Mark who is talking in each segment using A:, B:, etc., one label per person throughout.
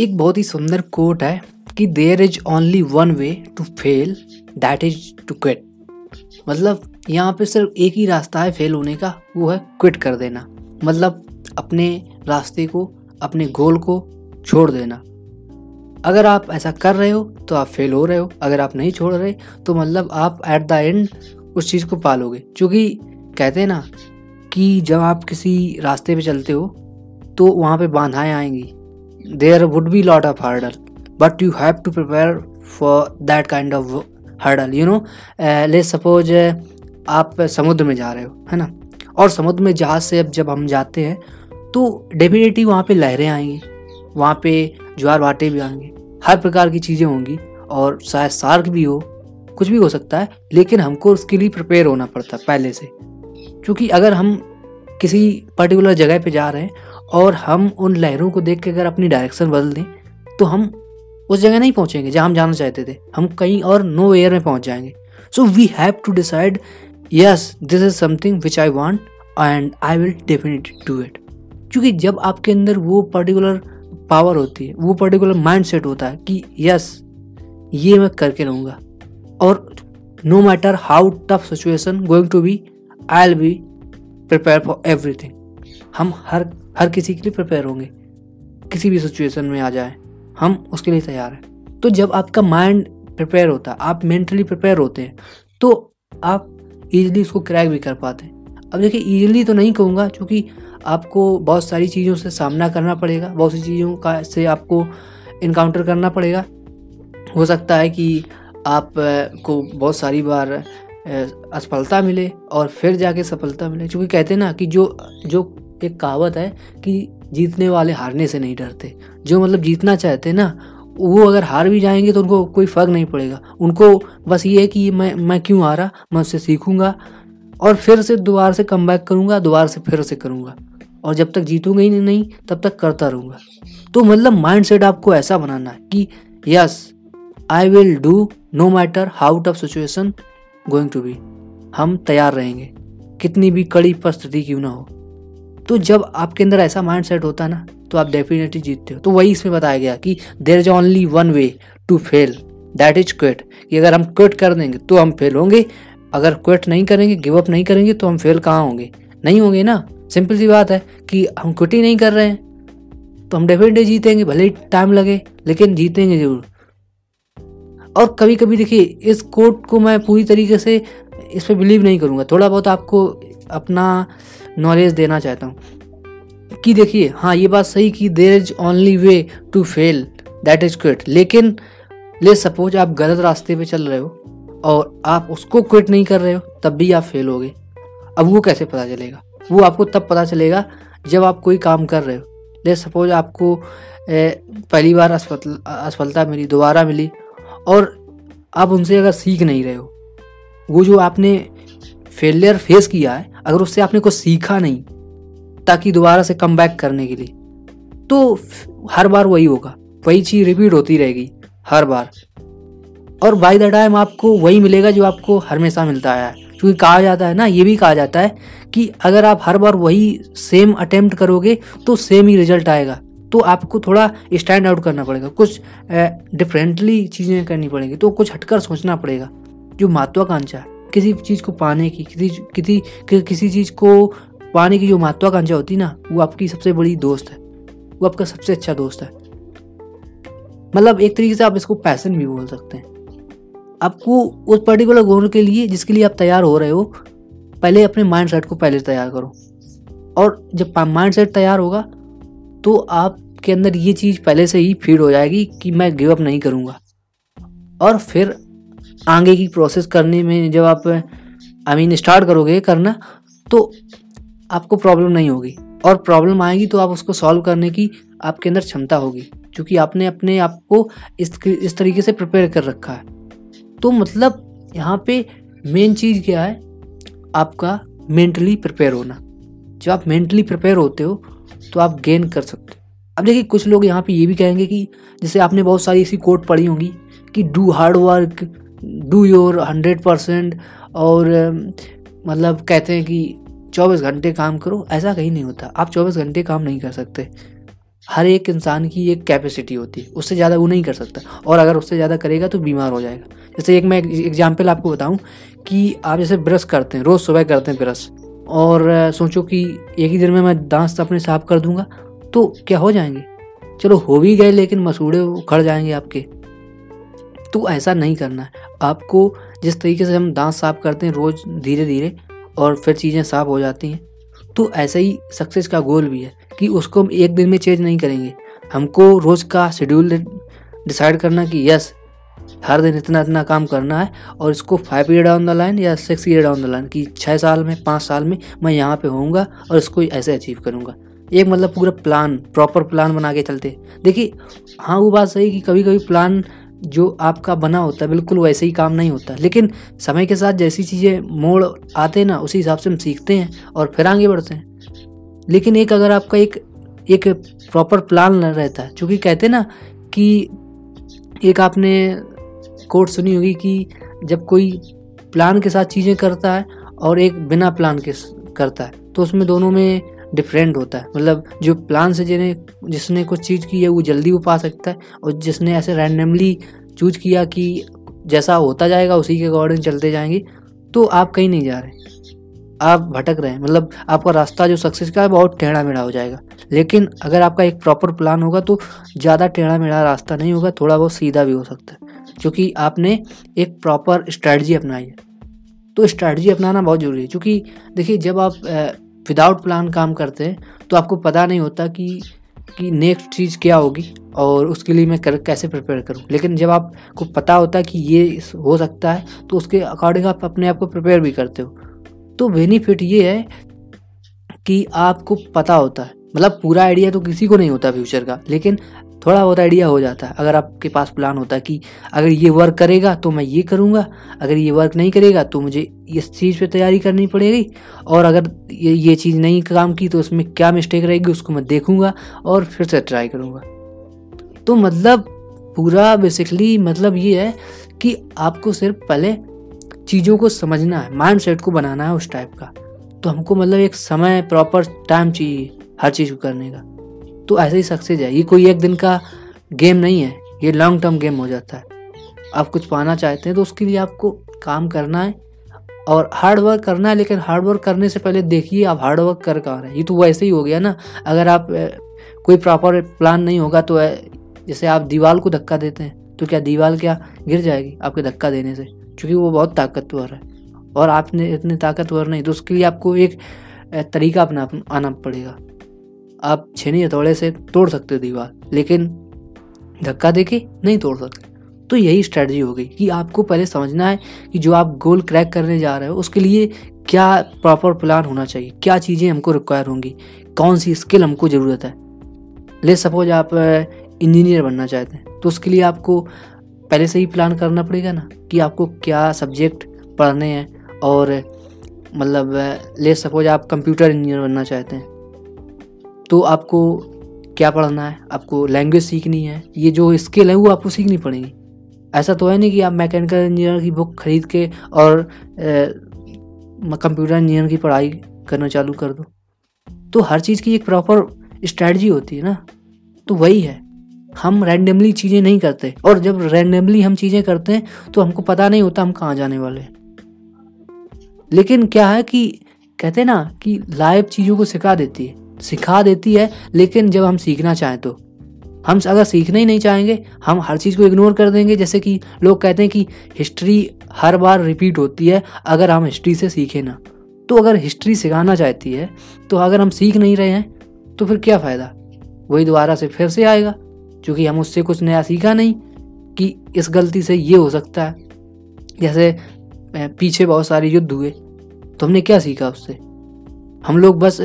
A: एक बहुत ही सुंदर कोट है कि there is only one way to fail that is to quit मतलब यहाँ पे सिर्फ़ एक ही रास्ता है फेल होने का, वो है क्विट कर देना। मतलब अपने रास्ते को, अपने गोल को छोड़ देना। अगर आप ऐसा कर रहे हो तो आप फेल हो रहे हो। अगर आप नहीं छोड़ रहे तो मतलब आप एट द एंड उस चीज़ को पालोगे। क्योंकि कहते हैं ना कि जब आप किसी रास्ते पे चलते हो तो वहाँ पे बाधाएँ आएँगी। There would be lot of hurdle but you have to prepare for that kind of hurdle you know let suppose आप समुद्र में जा रहे हो, है ना? और समुद्र में जहाज़ से अब जब हम जाते हैं तो डेफिनेटली वहाँ पे लहरें आएँगी, वहाँ पे ज्वार भाटे भी आएँगे, हर प्रकार की चीज़ें होंगी, और शायद सार्क भी हो, कुछ भी हो सकता है, लेकिन हमको उसके लिए प्रिपेयर होना पड़ता है पहले से। क्योंकि अगर हम किसी पर्टिकुलर जगह पे जा रहे हैं और हम उन लहरों को देख के अगर अपनी डायरेक्शन बदल दें तो हम उस जगह नहीं पहुँचेंगे जहाँ हम जाना चाहते थे। हम कहीं और नो एयर में पहुँच जाएँगे। So we have to decide yes this is something which I want and I will definitely do it क्योंकि जब आपके अंदर वो पर्टिकुलर पावर होती है, वो पर्टिकुलर माइंड सेट होता है कि यस ये मैं करके रहूँगा। और no matter how tough situation going to be I'll be prepare for everything हम हर हर किसी के लिए प्रिपेयर होंगे। किसी भी सिचुएशन में आ जाए। हम उसके लिए तैयार हैं। तो जब आपका माइंड प्रिपेयर होता है, आप मेंटली प्रिपेयर होते हैं तो आप इजीली उसको क्रैक भी कर पाते हैं। अब देखिए इजीली तो नहीं कहूँगा, क्योंकि आपको बहुत सारी चीज़ों से सामना करना पड़ेगा, बहुत सी चीज़ों का से आपको इनकाउंटर करना पड़ेगा। हो सकता है कि आप को बहुत सारी बार असफलता मिले और फिर जाके सफलता मिले, क्योंकि कहते हैं ना कि जो जो एक कहावत है कि जीतने वाले हारने से नहीं डरते। जो मतलब जीतना चाहते ना, वो अगर हार भी जाएँगे तो उनको कोई फ़र्क नहीं पड़ेगा। उनको बस ये है कि मैं मैं क्यों हारा? मैं उससे सीखूँगा और फिर से दोबारा से कम बैक करूँगा, दोबारा से फिर से करूँगा। और जब तक जीतूँगा ही नहीं, तब तक करता रहूँगा। तो मतलब माइंड सेट आपको ऐसा बनाना है कि yes I will do no matter how tough situation going to be हम तैयार रहेंगे। कितनी भी कड़ी परिस्थिति क्यों ना हो। तो जब आपके अंदर ऐसा माइंड सेट होता है ना तो आप डेफिनेटली जीतते हो। तो वही इसमें बताया गया कि there is only one way to fail that is quit कि अगर हम क्विट कर देंगे तो हम फेल होंगे। अगर क्विट नहीं करेंगे गिव अप नहीं करेंगे तो हम फेल कहाँ होंगे? नहीं होंगे ना। सिंपल सी बात है कि हम क्विट ही नहीं कर रहे हैं। तो हम डेफिनेटली जीतेंगे, भले ही टाइम लगे, लेकिन जीतेंगे ज़रूर। और कभी कभी देखिए, इस कोट को मैं पूरी तरीके से इस पर बिलीव नहीं करूँगा। थोड़ा बहुत आपको अपना नॉलेज देना चाहता हूँ। कि देखिए हाँ ये बात सही कि there is only way to fail that is quit लेकिन ले सपोज़ आप गलत रास्ते पे चल रहे हो और आप उसको क्विट नहीं कर रहे हो तब भी आप फेल हो गए। अब वो कैसे पता चलेगा? वो आपको तब पता चलेगा जब आप कोई काम कर रहे हो। ले सपोज़ आपको ए, पहली बार असफलता मिली दोबारा मिली और आप उनसे अगर सीख नहीं रहे हो वो जो आपने फेलियर फेस किया है, अगर उससे आपने कुछ सीखा नहीं, ताकि दोबारा से कम बैक करने के लिए तो हर बार वही होगा। वही चीज़ रिपीट होती रहेगी, हर बार। और बाई द टाइम आपको वही मिलेगा जो आपको हमेशा मिलता आया है। क्योंकि कहा जाता है ना, ये भी कहा जाता है कि अगर आप हर बार वही सेम अटेम्प्ट करोगे तो सेम ही रिज़ल्ट आएगा। तो आपको थोड़ा स्टैंड आउट करना पड़ेगा। कुछ डिफरेंटली चीज़ें करनी पड़ेंगी। तो कुछ हटकर सोचना पड़ेगा, जो महत्वाकांक्षा है। किसी चीज़ को पाने की, किसी किसी किसी चीज़ को पाने की जो महत्वाकांक्षा होती है ना, वो आपकी सबसे बड़ी दोस्त है। वो आपका सबसे अच्छा दोस्त है। मतलब एक तरीके से आप इसको पैसन भी बोल सकते हैं। आपको उस पर्टिकुलर गोल के लिए, जिसके लिए आप तैयार हो रहे हो, पहले अपने माइंड सेट को पहले तैयार करो। और जब माइंड सेट तैयार होगा तो आपके अंदर ये चीज़ पहले से ही फ़ीड हो जाएगी कि मैं गिव अप नहीं करूँगा। और फिर आगे की प्रोसेस करने में जब आप आई मीन स्टार्ट करोगे करना तो आपको प्रॉब्लम नहीं होगी। और प्रॉब्लम आएगी तो आप उसको सॉल्व करने की आपके अंदर क्षमता होगी, क्योंकि आपने अपने आप को इस इस तरीके से प्रिपेयर कर रखा है। तो मतलब यहाँ पे मेन चीज़ क्या है? आपका मेंटली प्रिपेयर होना। जब आप मेंटली प्रिपेयर होते हो तो आप गेन कर सकते हो। अब देखिए, कुछ लोग यहाँ पे ये भी कहेंगे कि, जैसे आपने बहुत सारी ऐसी कोट पढ़ी होंगी कि do hard work do your hundred percent और मतलब कहते हैं कि चौबीस घंटे काम करो, ऐसा कहीं नहीं होता। आप चौबीस घंटे काम नहीं कर सकते। हर एक इंसान की एक कैपेसिटी होती है। उससे ज़्यादा वो नहीं कर सकता। और अगर उससे ज़्यादा करेगा तो बीमार हो जाएगा। जैसे एक मैं एग्ज़ाम्पल आपको बताऊँ कि आप जैसे ब्रश करते हैं, रोज़ सुबह करते हैं ब्रश और सोचो कि एक ही दिन में मैं दांत अपने साफ़ कर दूँगा तो क्या हो जाएँगे? चलो हो भी गए लेकिन मसूड़े उखड़ जाएँगे आपके। तो ऐसा नहीं करना। है आपको जिस तरीके से हम दांत साफ़ करते हैं रोज़ धीरे धीरे, और फिर चीज़ें साफ़ हो जाती हैं तो ऐसा ही सक्सेस का गोल भी है कि उसको हम एक दिन में चेंज नहीं करेंगे। हमको रोज़ का शेड्यूल डिसाइड करना कि यस हर दिन इतना इतना काम करना है, और इसको five year down the line या six year down the line कि छः साल में, पाँच साल में मैं यहाँ पे होऊँगा और इसको ऐसे अचीव करूँगा। एक मतलब पूरा प्लान प्रॉपर प्लान बना के चलते। देखिए हाँ वो बात सही कि कभी कभी प्लान जो आपका बना होता है, बिल्कुल वैसे ही काम नहीं होता। लेकिन समय के साथ जैसी चीज़ें, मोड़ आते हैं ना, उसी हिसाब से हम सीखते हैं और फिर आगे बढ़ते हैं। लेकिन एक अगर आपका एक एक प्रॉपर प्लान रहता है चूँकि कहते हैं ना कि एक आपने कोट सुनी होगी कि जब कोई प्लान के साथ चीज़ें करता है और एक बिना प्लान के करता है तो उसमें दोनों में डिफरेंट होता है। मतलब जो प्लान से जिन्हें, जिसने कुछ चीज़ की है, वो जल्दी वो पा सकता है और जिसने ऐसे रैंडमली चूज़ किया कि जैसा होता जाएगा, उसी के अकॉर्डिंग चलते जाएँगे तो आप कहीं नहीं जा रहे आप भटक रहे हैं। मतलब आपका रास्ता जो सक्सेस का है बहुत टेढ़ा मेढ़ा हो जाएगा। लेकिन अगर आपका एक प्रॉपर प्लान होगा तो ज़्यादा टेढ़ा मेढ़ा रास्ता नहीं होगा, थोड़ा बहुत सीधा भी हो सकता है। क्योंकि आपने एक प्रॉपर स्ट्रैटी अपनाई है। तो स्ट्रैटी अपनाना बहुत ज़रूरी है। क्योंकि देखिए, जब आप विदाउट प्लान काम करते हैं तो आपको पता नहीं होता कि कि नेक्स्ट चीज़ क्या होगी और उसके लिए मैं कर, कैसे प्रिपेयर करूँ। लेकिन जब आपको पता होता है कि ये हो सकता है तो उसके अकॉर्डिंग आप अपने आप को प्रिपेयर भी करते हो। तो बेनिफिट ये है कि आपको पता होता है। मतलब पूरा आइडिया तो किसी को नहीं होता फ्यूचर का, लेकिन थोड़ा बहुत आइडिया हो जाता है। अगर आपके पास प्लान होता है कि अगर ये वर्क करेगा तो मैं ये करूँगा, अगर ये वर्क नहीं करेगा तो मुझे इस चीज़ पे तैयारी करनी पड़ेगी, और अगर ये ये चीज़ नहीं काम की तो उसमें क्या मिस्टेक रहेगी उसको मैं देखूँगा और फिर से ट्राई करूँगा। तो मतलब पूरा बेसिकली मतलब ये है कि आपको सिर्फ़ पहले चीज़ों को समझना है माइंड सेट को बनाना है उस टाइप का। तो हमको मतलब एक समय प्रॉपर टाइम चाहिए हर चीज़ को करने का। तो ऐसे ही सक्सेस है। ये कोई एक दिन का गेम नहीं है। ये लॉन्ग टर्म गेम हो जाता है। आप कुछ पाना चाहते हैं तो उसके लिए आपको काम करना है और हार्ड वर्क करना है, लेकिन हार्ड वर्क करने से पहले देखिए आप हार्ड वर्क कर कहाँ रहे हैं। ये तो वैसे ही हो गया ना। अगर आप कोई प्रॉपर प्लान नहीं होगा तो जैसे आप दीवार को धक्का देते हैं तो क्या दीवार क्या गिर जाएगी आपके धक्का देने से? क्योंकि वो बहुत ताकतवर है। और आपने इतने ताकतवर नहीं तो उसके लिए आपको एक तरीका अपना, आना पड़ेगा। आप छेनी हथौड़े से तोड़ सकते दीवार, लेकिन धक्का देके नहीं तोड़ सकते। तो यही स्ट्रेटजी हो गई कि आपको पहले समझना है कि जो आप गोल क्रैक करने जा रहे हो, उसके लिए क्या प्रॉपर प्लान होना चाहिए, क्या चीज़ें हमको रिक्वायर होंगी कौन सी स्किल हमको ज़रूरत है। ले सपोज़ आप इंजीनियर बनना चाहते हैं तो उसके लिए आपको पहले से ही प्लान करना पड़ेगा ना कि आपको क्या सब्जेक्ट पढ़ने हैं और मतलब ले सपोज़ आप कंप्यूटर इंजीनियर बनना चाहते हैं तो आपको क्या पढ़ना है? आपको लैंग्वेज सीखनी है। ये जो स्किल है, वो आपको सीखनी पड़ेगी। ऐसा तो है नहीं कि आप मैकेनिकल इंजीनियर की बुक खरीद के और कंप्यूटर इंजीनियर की पढ़ाई करना चालू कर दो। तो हर चीज़ की एक प्रॉपर स्ट्रैटी होती है ना? तो वही है। हम रैंडमली चीज़ें नहीं करते। और जब रैंडमली हम चीज़ें करते हैं तो हमको पता नहीं होता हम कहाँ जाने वाले लेकिन क्या है कि, कहते ना कि लाइव चीज़ों को सिखा देती है। सिखा देती है, लेकिन जब हम सीखना चाहें तो। हम अगर सीखना ही नहीं चाहेंगे, हम हर चीज़ को इग्नोर कर देंगे, जैसे कि लोग कहते हैं कि हिस्ट्री हर बार रिपीट होती है, अगर हम हिस्ट्री से सीखें ना। तो अगर हिस्ट्री सिखाना चाहती है तो अगर हम सीख नहीं रहे हैं तो फिर क्या फ़ायदा? वही दोबारा से फिर से आएगा, क्योंकि हम उससे कुछ नया सीखा नहीं, कि इस गलती से ये हो सकता है। जैसे पीछे बहुत सारे युद्ध हुए तो हमने क्या सीखा उससे? हम लोग बस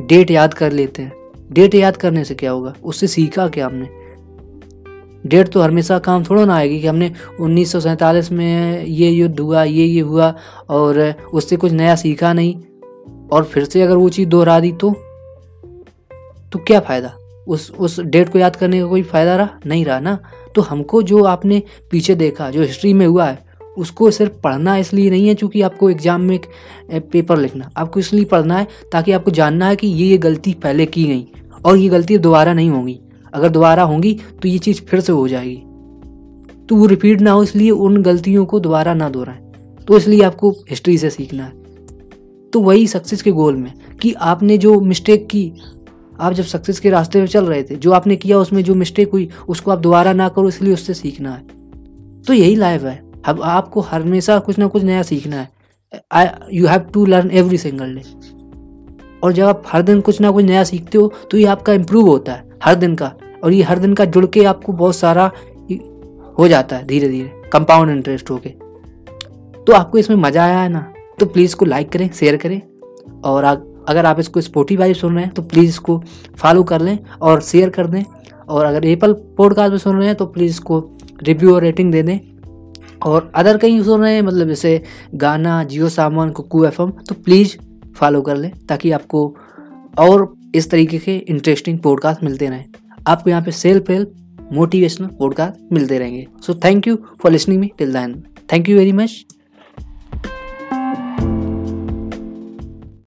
A: डेट याद कर लेते हैं। डेट याद करने से क्या होगा? उससे सीखा क्या हमने? डेट तो हमेशा काम थोड़ा ना आएगी कि हमने उन्नीस सौ सैंतालीस में ये युद्ध हुआ, ये ये हुआ, और उससे कुछ नया सीखा नहीं। और फिर से अगर वो चीज़ दोहरा दी तो? तो क्या फ़ायदा? उस उस डेट को याद करने का कोई फ़ायदा रहा? नहीं रहा ना। तो हमको जो आपने पीछे देखा, जो हिस्ट्री में हुआ है उसको सिर्फ़ पढ़ना इसलिए नहीं है चूँकि आपको एग्ज़ाम में एक पेपर लिखना। आपको इसलिए पढ़ना है ताकि आपको जानना है कि ये ये गलती पहले की गई और ये गलती दोबारा नहीं होगी। अगर दोबारा होंगी तो ये चीज़ फिर से हो जाएगी। तो वो रिपीट ना हो इसलिए उन गलतियों को दोबारा ना दोहराएँ। तो इसलिए आपको हिस्ट्री से सीखना है। तो वही सक्सेस के गोल में कि आपने जो मिस्टेक की, आप जब सक्सेस के रास्ते में चल रहे थे, जो आपने किया उसमें जो मिस्टेक हुई, उसको आप दोबारा ना करो इसलिए उससे सीखना है। तो यही लाइफ है। अब आपको हमेशा कुछ ना कुछ नया सीखना है। I you have to learn every single day और जब आप हर दिन कुछ ना कुछ नया सीखते हो तो ये आपका इम्प्रूव होता है, हर दिन का। और ये हर दिन का जुड़ के आपको बहुत सारा हो जाता है धीरे धीरे कंपाउंड इंटरेस्ट होके। तो आपको इसमें मज़ा आया है ना तो प्लीज़ इसको लाइक करें शेयर करें। और अगर आप इसको स्पोटीफाई सुन रहे हैं तो प्लीज़ इसको फॉलो कर लें और शेयर कर दें। और अगर एप्पल पॉडकास्ट में सुन रहे हैं तो प्लीज़ इसको रिव्यू और रेटिंग दे दें। और अदर कहीं सुन रहे हैं मतलब जैसे गाना, जियो सामान, कुकू एफ़ तो प्लीज़ फॉलो कर लें ताकि आपको और इस तरीके के इंटरेस्टिंग पॉडकास्ट मिलते रहें। आपको यहाँ पे सेल्फ हेल्प मोटिवेशनल पॉडकास्ट मिलते रहेंगे। So thank you for listening me till then thank you very much